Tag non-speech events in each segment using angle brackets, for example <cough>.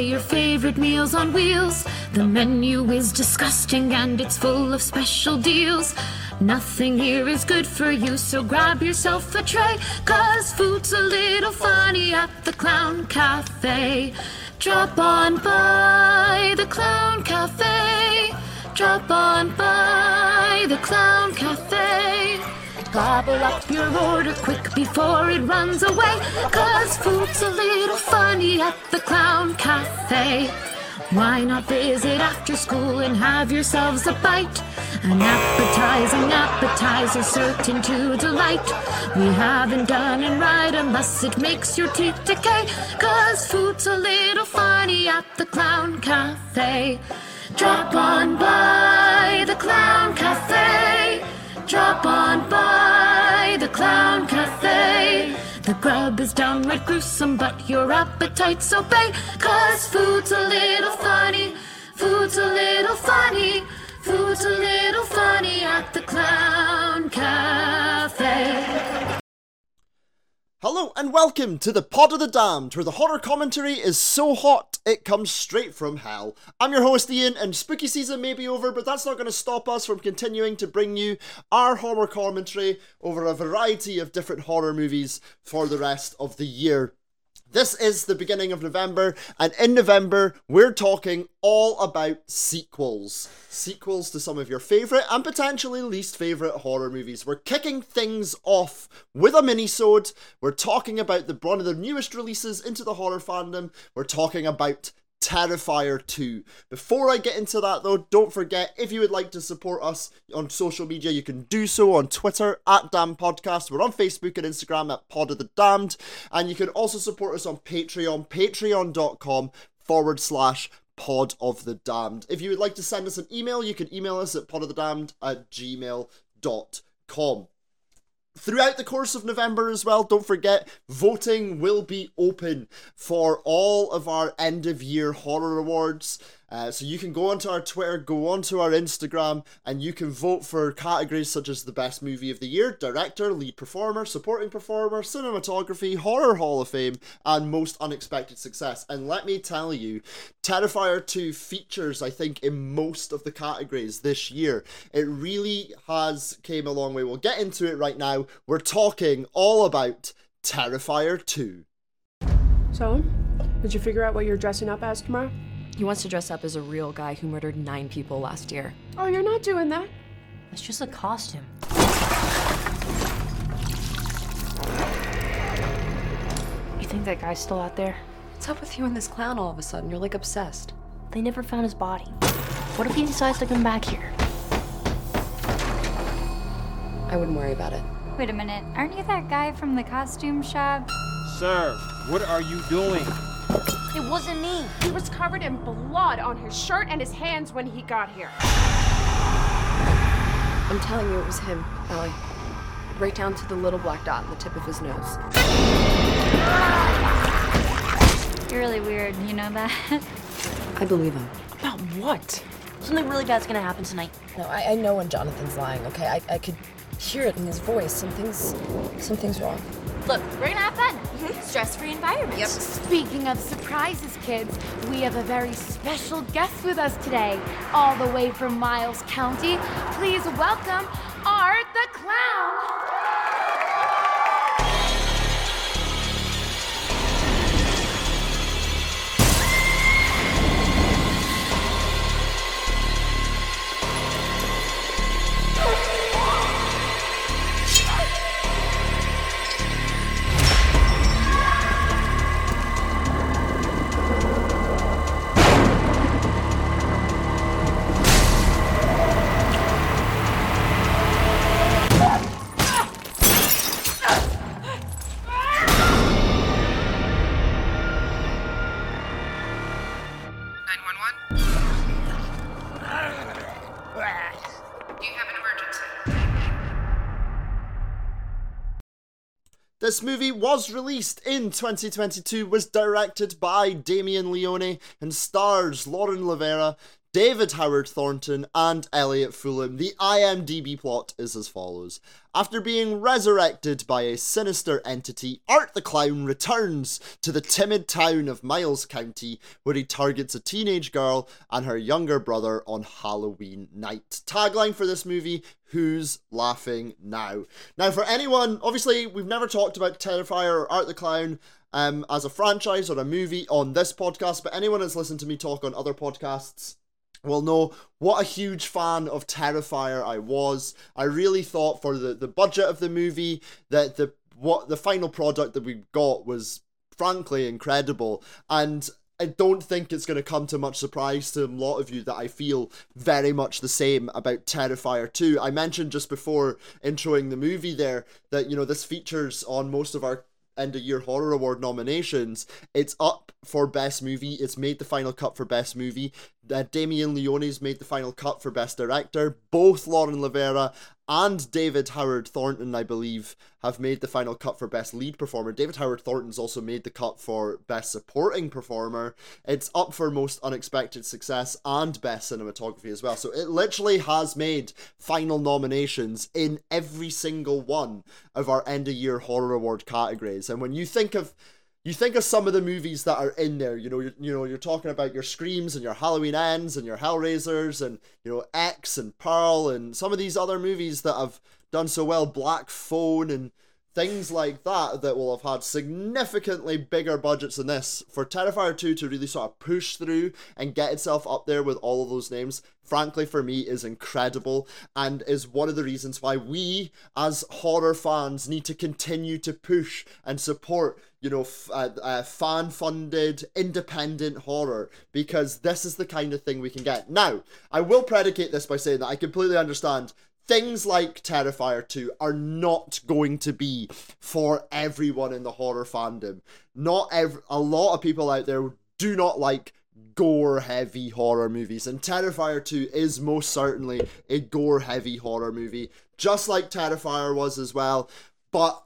Your favorite meals on wheels. The menu is disgusting and it's full of special deals. Nothing here is good for you, so grab yourself a tray. Cause food's a little funny at the Clown Cafe. Drop on by the Clown Cafe. Drop on by the Clown Cafe. Gobble up your order quick before it runs away. Cause food's a little funny at the Clown Cafe. Why not visit after school and have yourselves a bite? An appetizing appetizer certain to delight. We haven't done it right unless it makes your teeth decay. Cause food's a little funny at the Clown Cafe. Drop on by the Clown Cafe. Drop on by the Clown Cafe. The grub is downright gruesome, but your appetite's obey. Cause food's a little funny, food's a little funny, food's a little funny at the Clown Hello and welcome to the Pod of the Damned, where the horror commentary is so hot it comes straight from hell. I'm your host Ian, and spooky season may be over, but that's not going to stop us from continuing to bring you our horror commentary over a variety of different horror movies for the rest of the year. This is the beginning of November, and in November, we're talking all about sequels. Sequels to some of your favourite and potentially least favourite horror movies. We're kicking things off with a mini-sode. We're talking about the one of the newest releases into the horror fandom. We're talking about Terrifier 2. Before I get into that though, don't forget if you would like to support us on social media, you can do so on Twitter at Damn Podcast. We're on Facebook and Instagram at Pod of the Damned. And you can also support us on Patreon, patreon.com forward slash pod of the damned. If you would like to send us an email, you can email us at podofthedamned at gmail.com throughout the course of November as well, don't forget, voting will be open for all of our end of year horror awards. Uh, so you can go onto our Twitter, go onto our Instagram, and you can vote for categories such as the best movie of the year, director, lead performer, supporting performer, cinematography, horror hall of fame, and most unexpected success. And let me tell you, Terrifier 2 features, I think, in most of the categories this year. It really has came a long way. We'll get into it right now. We're talking all about Terrifier 2. So, did you figure out what you're dressing up as tomorrow? He wants to dress up as a real guy who murdered nine people last year. Oh, you're not doing that. It's just a costume. You think that guy's still out there? What's up with you and this clown all of a sudden? You're like obsessed. They never found his body. What if he decides to come back here? I wouldn't worry about it. Wait a minute, aren't you that guy from the costume shop? Sir, what are you doing? It wasn't me. He was covered in blood on his shirt and his hands when he got here. I'm telling you, it was him, Ellie. Right down to the little black dot on the tip of his nose. You're really weird, you know that? <laughs> I believe him. About what? Something really bad's gonna happen tonight. No, I, I know when Jonathan's lying, okay? I, I could hear it in his voice. Something's something's wrong. Look, we're gonna have fun. Mm-hmm. Stress-free environment. Yep. Speaking of surprises, kids, we have a very special guest with us today, all the way from Miles County. Please welcome Art the Clown. This movie was released in 2022, was directed by Damien Leone, and stars Lauren Lavera, David Howard Thornton, and Elliott Fullam. The IMDb plot is as follows. After being resurrected by a sinister entity, Art the Clown returns to the timid town of Miles County, where he targets a teenage girl and her younger brother on Halloween night. Tagline for this movie Who's Laughing Now? Now, for anyone, obviously, we've never talked about Terrifier or Art the Clown um, as a franchise or a movie on this podcast, but anyone that's listened to me talk on other podcasts will know what a huge fan of Terrifier I was. I really thought for the, the budget of the movie that the what the final product that we got was frankly incredible. And I don't think it's going to come to much surprise to a lot of you that I feel very much the same about Terrifier 2. I mentioned just before introing the movie there that, you know, this features on most of our end of year horror award nominations. It's up for best movie. It's made the final cut for best movie. Uh, Damien Leone's made the final cut for best director. Both Lauren Lavera and David Howard Thornton, I believe, have made the final cut for Best Lead Performer. David Howard Thornton's also made the cut for Best Supporting Performer. It's up for Most Unexpected Success and Best Cinematography as well. So it literally has made final nominations in every single one of our end of year horror award categories. And when you think of you think of some of the movies that are in there. You know, you, you know, you're talking about your Screams and your Halloween Ends and your Hellraisers and you know X and Pearl and some of these other movies that have done so well, Black Phone and things like that that will have had significantly bigger budgets than this for Terrifier 2 to really sort of push through and get itself up there with all of those names frankly for me is incredible and is one of the reasons why we as horror fans need to continue to push and support you know f- uh, uh, fan funded independent horror because this is the kind of thing we can get now i will predicate this by saying that i completely understand things like Terrifier 2 are not going to be for everyone in the horror fandom. Not every a lot of people out there do not like gore heavy horror movies and Terrifier 2 is most certainly a gore heavy horror movie just like Terrifier was as well but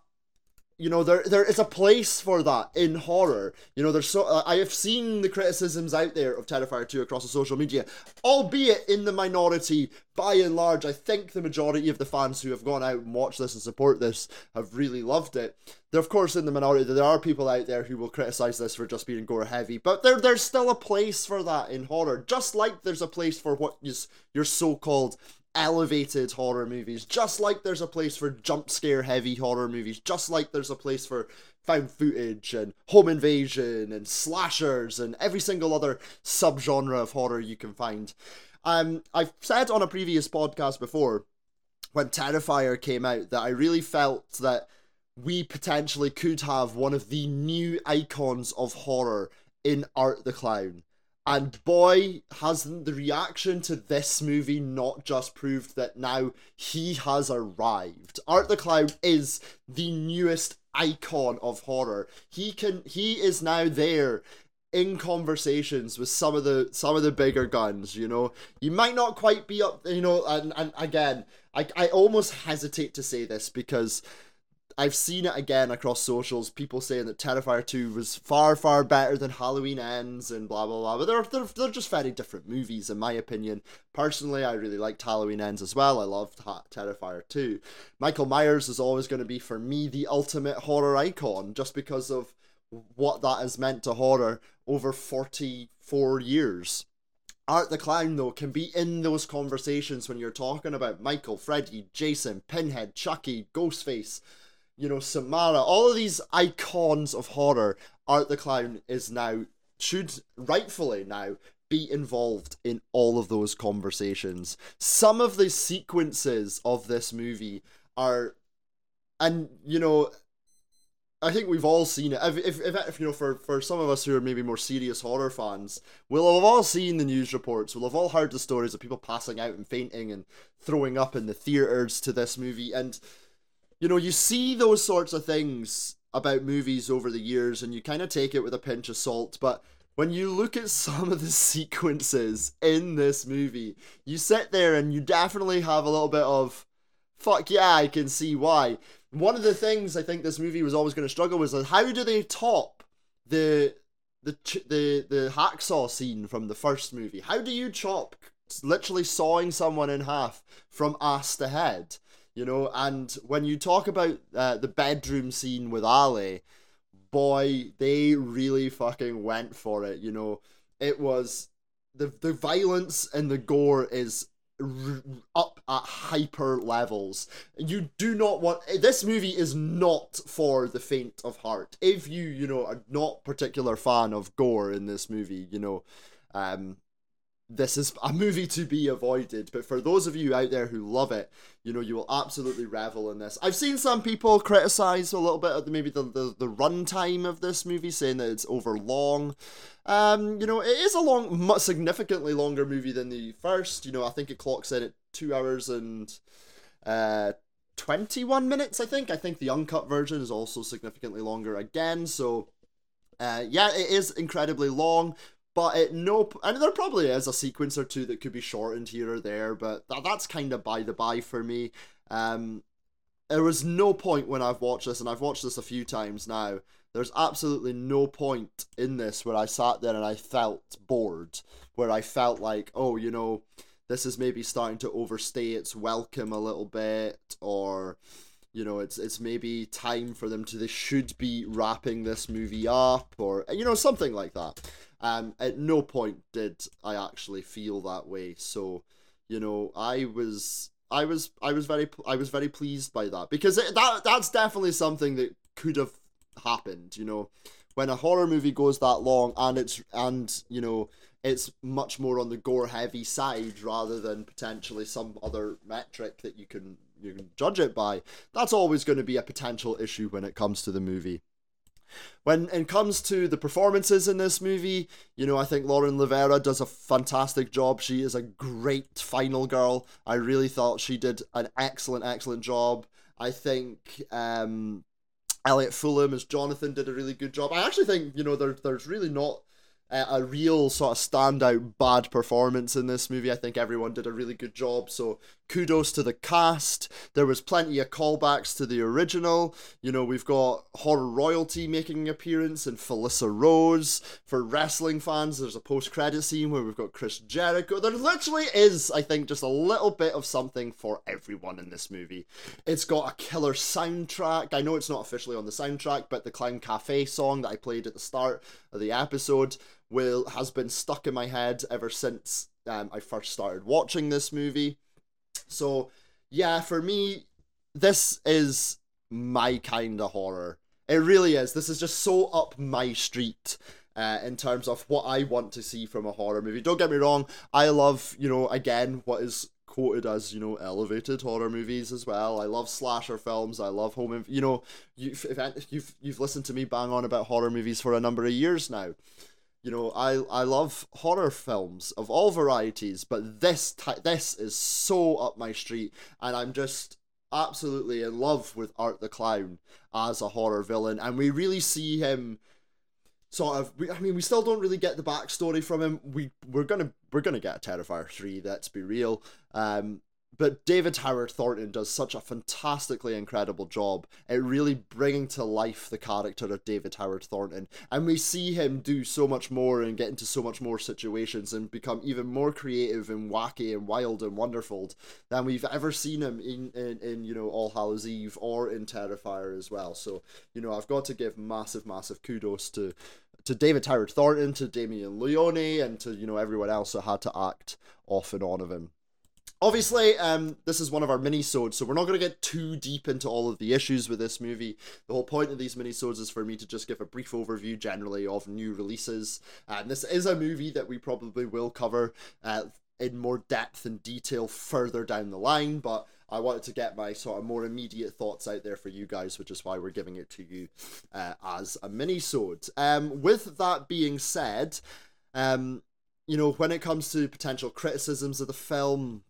you know there there is a place for that in horror. You know there's so uh, i have seen the criticisms out there of terrifier 2 across the social media albeit in the minority. By and large i think the majority of the fans who have gone out and watched this and support this have really loved it. There of course in the minority there are people out there who will criticize this for just being gore heavy but there there's still a place for that in horror just like there's a place for what is your so-called elevated horror movies, just like there's a place for jump scare heavy horror movies, just like there's a place for found footage and home invasion and slashers and every single other subgenre of horror you can find. Um, I've said on a previous podcast before, when Terrifier came out, that I really felt that we potentially could have one of the new icons of horror in Art the Clown. And boy, hasn't the reaction to this movie not just proved that now he has arrived. Art the Clown is the newest icon of horror. He can he is now there in conversations with some of the some of the bigger guns, you know. You might not quite be up you know, and, and again, I I almost hesitate to say this because I've seen it again across socials. People saying that Terrifier 2 was far, far better than Halloween Ends and blah, blah, blah. But they're, they're, they're just very different movies, in my opinion. Personally, I really liked Halloween Ends as well. I loved ha- Terrifier 2. Michael Myers is always going to be, for me, the ultimate horror icon just because of what that has meant to horror over 44 years. Art the Clown, though, can be in those conversations when you're talking about Michael, Freddy, Jason, Pinhead, Chucky, Ghostface, you know, Samara, all of these icons of horror, Art the Clown is now, should rightfully now be involved in all of those conversations. Some of the sequences of this movie are, and you know, I think we've all seen it. If, if, if, you know, for, for some of us who are maybe more serious horror fans, we'll have all seen the news reports. We'll have all heard the stories of people passing out and fainting and throwing up in the theaters to this movie. And you know, you see those sorts of things about movies over the years and you kind of take it with a pinch of salt, but when you look at some of the <laughs> sequences in this movie, you sit there and you definitely have a little bit of fuck yeah, I can see why. One of the things I think this movie was always going to struggle with was how do they top the the the the hacksaw scene from the first movie. How do you chop literally sawing someone in half from ass to head? You know, and when you talk about uh, the bedroom scene with Allie, boy, they really fucking went for it. You know, it was the the violence and the gore is r- up at hyper levels. You do not want this movie is not for the faint of heart. If you you know are not particular fan of gore in this movie, you know, um, this is a movie to be avoided. But for those of you out there who love it, you know, you will absolutely revel in this. I've seen some people criticize a little bit of the, maybe the, the, the runtime of this movie, saying that it's over long. Um, you know, it is a long, much significantly longer movie than the first. You know, I think it clocks in at two hours and uh 21 minutes, I think. I think the uncut version is also significantly longer again. So, uh, yeah, it is incredibly long, but it no, and there probably is a sequence or two that could be shortened here or there, but th- that's kind of by the by for me. Um, there was no point when I've watched this, and I've watched this a few times now. There's absolutely no point in this where I sat there and I felt bored, where I felt like, oh, you know, this is maybe starting to overstay its welcome a little bit, or you know it's it's maybe time for them to they should be wrapping this movie up or you know something like that um at no point did i actually feel that way. So you know i was i was i was very i was very pleased by that because it, that that's definitely something that could have happened you know. When a horror movie goes that long and it's and you know it's much more on the gore heavy side rather than potentially some other metric that you can you can judge it by that's always going to be a potential issue when it comes to the movie when it comes to the performances in this movie, you know, I think Lauren Lavera does a fantastic job. She is a great final girl. I really thought she did an excellent, excellent job. I think um, Elliott Fullam as Jonathan did a really good job. I actually think, you know, there, there's really not a, a real sort of standout bad performance in this movie. I think everyone did a really good job. So kudos to the cast. There was plenty of callbacks to the original. You know, we've got horror royalty making an appearance and Felissa Rose. For wrestling fans, there's a post-credit scene where we've got Chris Jericho. There literally is, I think, just a little bit of something for everyone in this movie. It's got a killer soundtrack. I know it's not officially on the soundtrack, but the Clown Cafe song that I played at the start the episode will has been stuck in my head ever since um, I first started watching this movie. So yeah, for me, this is my kind of horror. It really is. This is just so up my street. Uh, in terms of what I want to see from a horror movie. Don't get me wrong, I love, you know, again, what is quoted as, you know, elevated horror movies as well. I love slasher films. I love home, inv- you know, you've, you've, you've listened to me bang on about horror movies for a number of years now you know i i love horror films of all varieties but this ty- this is so up my street and i'm just absolutely in love with art the clown as a horror villain and we really see him sort of we, i mean we still don't really get the backstory from him. We we're gonna we're gonna get a terrifier 3 let's be real. Um but David Howard Thornton does such a fantastically incredible job at really bringing to life the character of David Howard Thornton. And we see him do so much more and get into so much more situations and become even more creative and wacky and wild and wonderful than we've ever seen him in, in, in you know, All Hallows Eve or in Terrifier as well. So, you know, I've got to give massive, massive kudos to to David Howard Thornton, to Damien Leone, and to, you know, everyone else who had to act off and on of him. Obviously, um, this is one of our mini-sodes, so we're not going to get too deep into all of the issues with this movie. The whole point of these mini-sodes is for me to just give a brief overview generally of new releases. And this is a movie that we probably will cover uh, in more depth and detail further down the line, but I wanted to get my sort of more immediate thoughts out there for you guys, which is why we're giving it to you uh, as a mini-sode. Um, with that being said, um, you know, when it comes to potential criticisms of the film,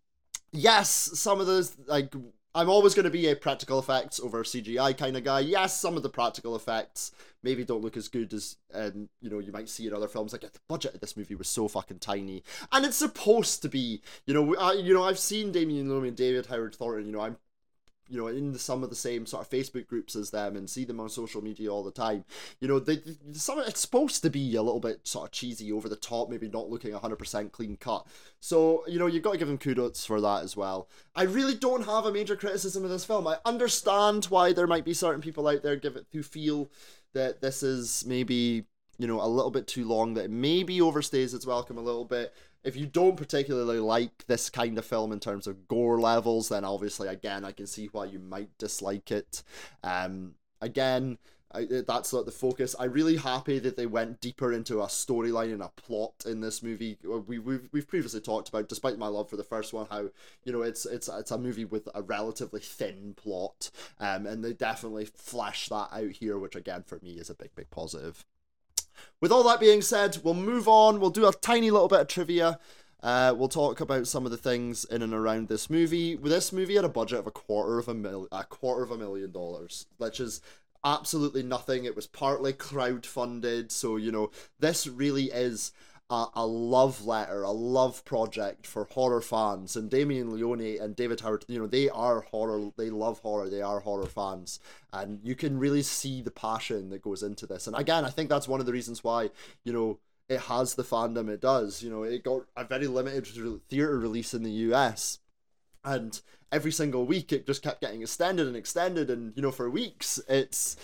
yes, some of those like I'm always going to be a practical effects over CGI kind of guy. Yes, some of the practical effects maybe don't look as good as um, you know you might see in other films. Like the budget of this movie was so fucking tiny, and it's supposed to be. You know, I, you know I've seen Damien Leone and David Howard Thornton. You know, I'm you know in the, some of the same sort of Facebook groups as them and see them on social media all the time. You know, they, some it's supposed to be a little bit sort of cheesy, over the top, maybe not looking hundred percent clean cut. So you know, you've got to give them kudos for that as well. I really don't have a major criticism of this film. I understand why there might be certain people out there give it who feel that this is maybe you know a little bit too long that it maybe overstays its welcome a little bit if you don't particularly like this kind of film in terms of gore levels then obviously again i can see why you might dislike it um again I, that's not the focus. I'm really happy that they went deeper into a storyline and a plot in this movie. We, we've we've previously talked about, despite my love for the first one, how you know it's it's it's a movie with a relatively thin plot, um, and they definitely flesh that out here, which again for me is a big big positive. With all that being said, we'll move on. We'll do a tiny little bit of trivia. Uh, we'll talk about some of the things in and around this movie. This movie had a budget of a quarter of a mil, a quarter of a million dollars, which is absolutely nothing. It was partly crowd-funded, so you know this really is a, a love letter, a love project for horror fans. And Damien Leone and David Howard, you know, they are horror. They love horror. They are horror fans, and you can really see the passion that goes into this. And again, I think that's one of the reasons why you know it has the fandom it does. You know, it got a very limited theater release in the US and every single week it just kept getting extended and extended and you know for weeks it's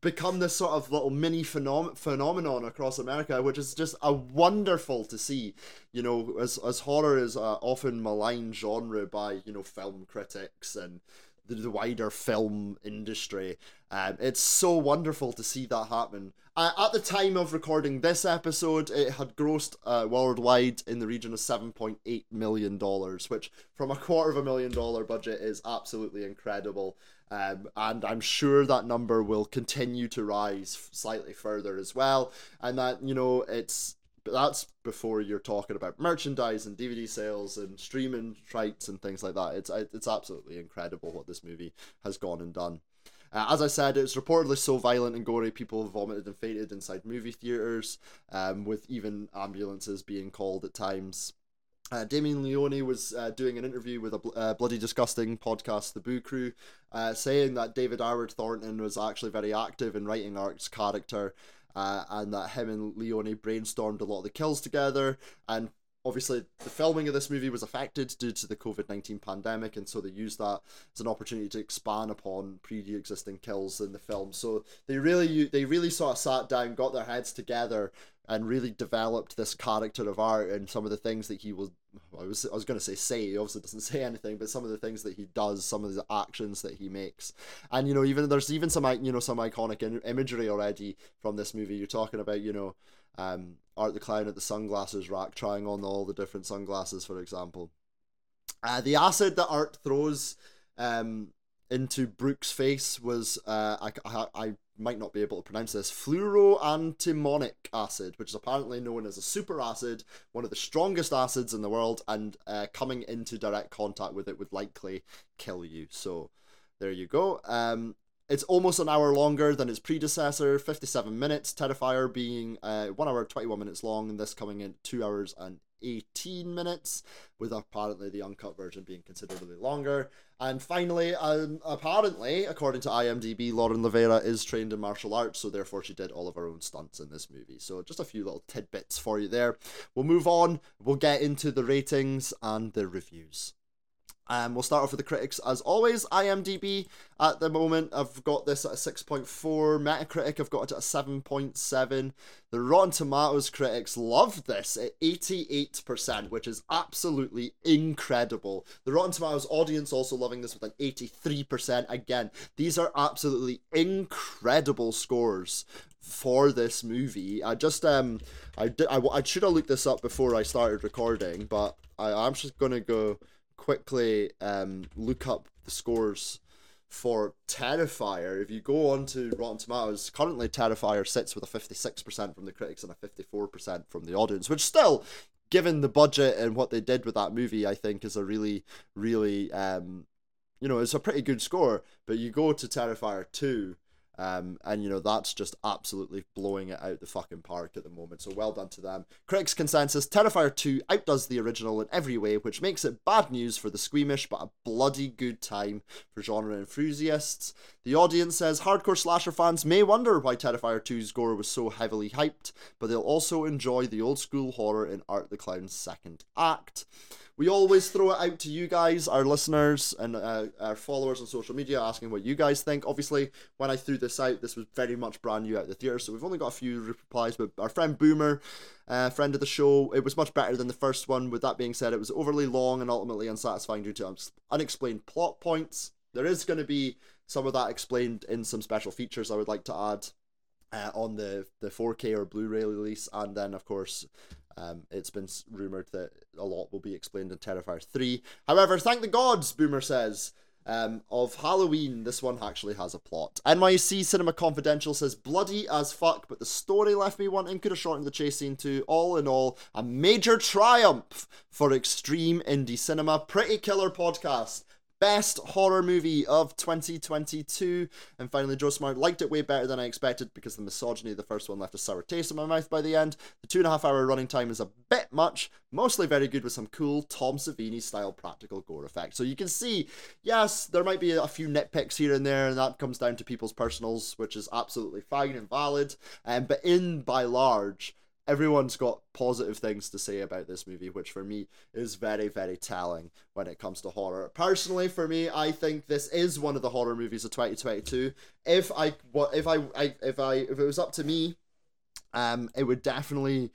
become this sort of little mini phenom- phenomenon across america which is just a wonderful to see you know as, as horror is a often maligned genre by you know film critics and the, wider film industry. Um, it's so wonderful to see that happen. Uh, at the time of recording this episode, it had grossed uh, worldwide in the region of $7.8 million, which from a quarter of a million dollar budget is absolutely incredible. Um, and I'm sure that number will continue to rise slightly further as well. And that, you know, it's but that's before you're talking about merchandise and DVD sales and streaming rights and things like that. It's it's absolutely incredible what this movie has gone and done. Uh, as I said, it's reportedly so violent and gory, people have vomited and fainted inside movie theaters, um, with even ambulances being called at times. Uh, Damien Leone was uh, doing an interview with a bl- uh, bloody disgusting podcast, The Boo Crew, uh, saying that David Howard Thornton was actually very active in writing Art's character uh, and that him and Leone brainstormed a lot of the kills together. And obviously, the filming of this movie was affected due to the COVID 19 pandemic, and so they used that as an opportunity to expand upon pre existing kills in the film. So they really, they really sort of sat down, got their heads together, and really developed this character of art and some of the things that he will I was I was going to say say he obviously doesn't <laughs> say anything but some of the things that he does some of the actions that he makes and you know even there's even some you know some iconic imagery already from this movie you're talking about you know um Art the Clown at the sunglasses rack trying on all the different sunglasses for example uh, the acid that Art throws um into Brooke's face was uh, I, I, I might not be able to pronounce this fluoroantimonic acid, which is apparently known as a super acid, one of the strongest acids in the world, and uh, coming into direct contact with it would likely kill you. So there you go. Um, it's almost an hour longer than its predecessor, 57 minutes. Terrifier being uh, 1 hour 21 minutes long, and this coming in 2 hours and 18 minutes, with apparently the uncut version being considerably longer. And finally, um, apparently, according to IMDb, Lauren Lavera is trained in martial arts, so therefore she did all of her own stunts in this movie. So just a few little tidbits for you there. We'll move on, we'll get into the ratings and the reviews. Um, we'll start off with the critics as always. IMDb at the moment, I've got this at a 6.4. Metacritic, I've got it at a 7.7. The Rotten Tomatoes critics love this at 88%, which is absolutely incredible. The Rotten Tomatoes audience also loving this with an 83%. Again, these are absolutely incredible scores for this movie. I just um I did I, I should have looked this up before I started recording, but I, I'm just gonna go quickly um, look up the scores for Terrifier. If you go on to Rotten Tomatoes, currently Terrifier sits with a 56% from the critics and a 54% from the audience, which still, given the budget and what they did with that movie, I think is a really, really, um, you know, it's a pretty good score. But you go to Terrifier 2, Um, and you know that's just absolutely blowing it out the fucking park at the moment. So well done to them. Critics' consensus: Terrifier 2 outdoes the original in every way, which makes it bad news for the squeamish, but a bloody good time for genre enthusiasts. The audience says hardcore slasher fans may wonder why Terrifier 2's gore was so heavily hyped, but they'll also enjoy the old school horror in Art the Clown's second act. We always throw it out to you guys, our listeners and uh, our followers on social media, asking what you guys think. Obviously, when I threw this out, this was very much brand new out the theater, so we've only got a few replies. But our friend Boomer, uh, friend of the show, it was much better than the first one. With that being said, it was overly long and ultimately unsatisfying due to unexplained plot points. There is going to be some of that explained in some special features I would like to add. Uh, on the the 4K or Blu-ray release, and then of course um, it's been rumored that a lot will be explained in Terrifier 3. However, thank the gods, Boomer says, um, of Halloween, this one actually has a plot. NYC Cinema Confidential says, bloody as fuck, but the story left me wanting, could have shortened the chase scene to, all in all, a major triumph for extreme indie cinema. Pretty killer podcast. Best horror movie of 2022. And finally, Joe Smart liked it way better than I expected because the misogyny of the first one left a sour taste in my mouth by the end. The two and a half hour running time is a bit much, mostly very good with some cool Tom Savini style practical gore effects. So you can see, yes, there might be a few nitpicks here and there, and that comes down to people's personals, which is absolutely fine and valid. Um, but in by large, everyone's got positive things to say about this movie, which for me is very, very telling when it comes to horror. Personally, for me, I think this is one of the horror movies of 2022. If I, what, if I, I, if I, if it was up to me, um, it would definitely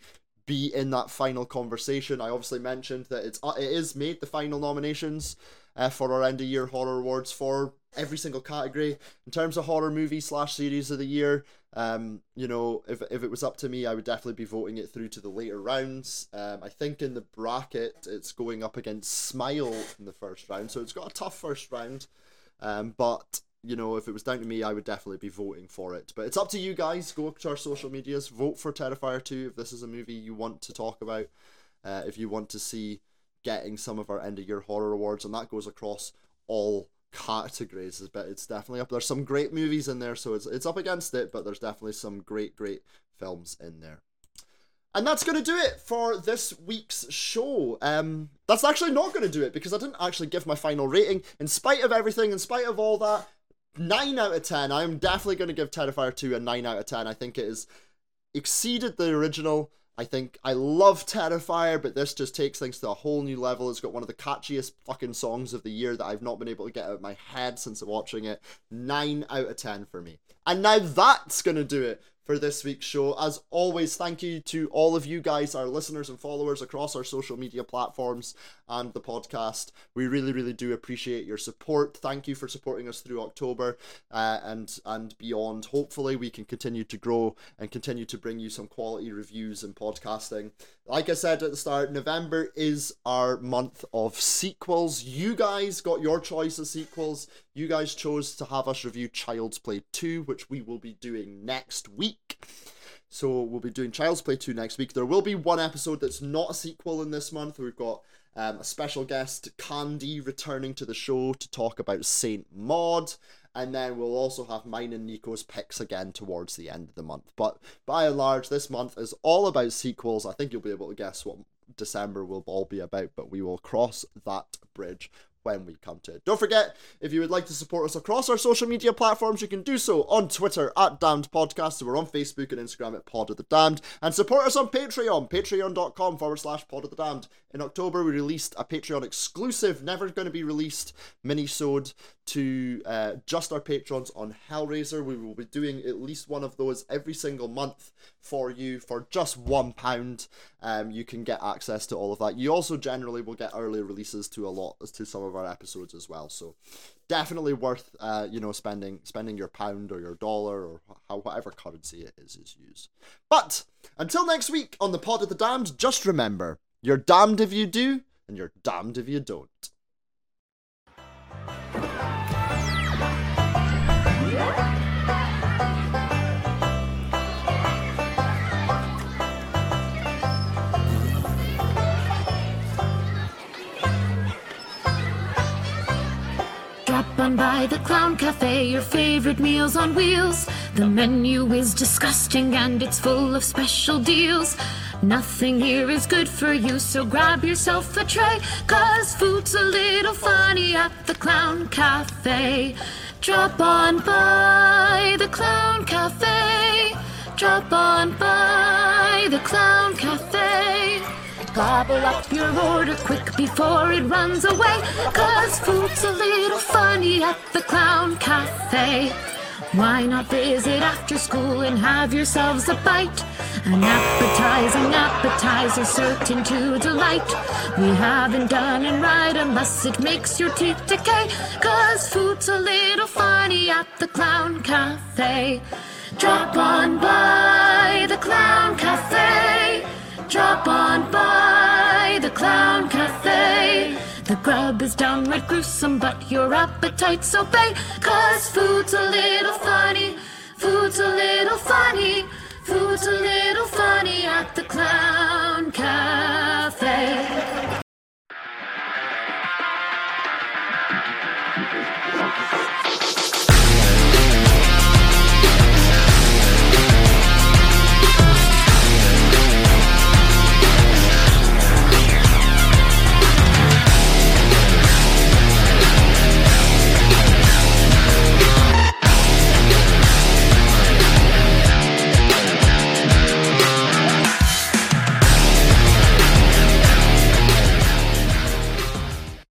be in that final conversation. I obviously mentioned that it's uh, it is made the final nominations uh, for our end of year horror awards for every single category in terms of horror movie slash series of the year. Um, you know, if if it was up to me, I would definitely be voting it through to the later rounds. Um, I think in the bracket, it's going up against Smile in the first round, so it's got a tough first round. Um, but you know, if it was down to me, I would definitely be voting for it. But it's up to you guys. Go to our social medias, vote for Terrifier 2 if this is a movie you want to talk about. Uh, if you want to see getting some of our end of year horror awards, and that goes across all categories. But it's definitely up. There's some great movies in there, so it's it's up against it. But there's definitely some great great films in there. And that's going to do it for this week's show. Um, that's actually not going to do it because I didn't actually give my final rating. In spite of everything, in spite of all that, 9 out of 10. I'm definitely going to give Terrifier 2 a 9 out of 10. I think it has exceeded the original. I think I love Terrifier, but this just takes things to a whole new level. It's got one of the catchiest fucking songs of the year that I've not been able to get out of my head since watching it. 9 out of 10 for me. And now that's to do it for this week's show. As always, thank you to all of you guys, our listeners and followers across our social media platforms and the podcast. We really, really do appreciate your support. Thank you for supporting us through October uh, and and beyond. Hopefully, we can continue to grow and continue to bring you some quality reviews and podcasting. Like I said at the start, November is our month of sequels. You guys got your choice of sequels. You guys chose to have us review Child's Play 2, which we will be doing next week. So we'll be doing Child's Play 2 next week. There will be one episode that's not a sequel in this month. We've got um, a special guest, Candy, returning to the show to talk about Saint Maud. And then we'll also have mine and Nico's picks again towards the end of the month. But by and large, this month is all about sequels. I think you'll be able to guess what December will all be about, but we will cross that bridge when we come to it. Don't forget, if you would like to support us across our social media platforms, you can do so on Twitter at Damned Podcast. we're on Facebook and Instagram at Pod of the Damned. And support us on Patreon, patreon.com forward slash Pod of the Damned. In October, we released a Patreon exclusive, never going to be released mini-sode to uh, just our patrons on Hellraiser. We will be doing at least one of those every single month for you for just one pound. Um, you can get access to all of that. You also generally will get early releases to a lot to some of our episodes as well. So definitely worth uh, you know spending spending your pound or your dollar or how whatever currency it is is used. But until next week on the Pod of the Damned, just remember you're damned if you do, and you're damned if you don't. On by the Clown Cafe, your favorite meals on wheels. The menu is disgusting and it's full of special deals. Nothing here is good for you, so grab yourself a tray. Cause food's a little funny at the Clown Cafe. Drop on by the Clown Cafe. Drop on by the Clown Cafe. Gobble up your order quick before it runs away. Cause food's a little funny at the Clown Cafe. Why not visit after school and have yourselves a bite? An appetizing appetizer certain to delight. We haven't done it right unless it makes your teeth decay. Cause food's a little funny at the Clown Cafe. Drop on by the Clown Cafe. Drop on Clown Cafe. The grub is downright gruesome, but your appetites obey. Cause food's a little funny, food's a little funny, food's a little funny at the Clown Cafe.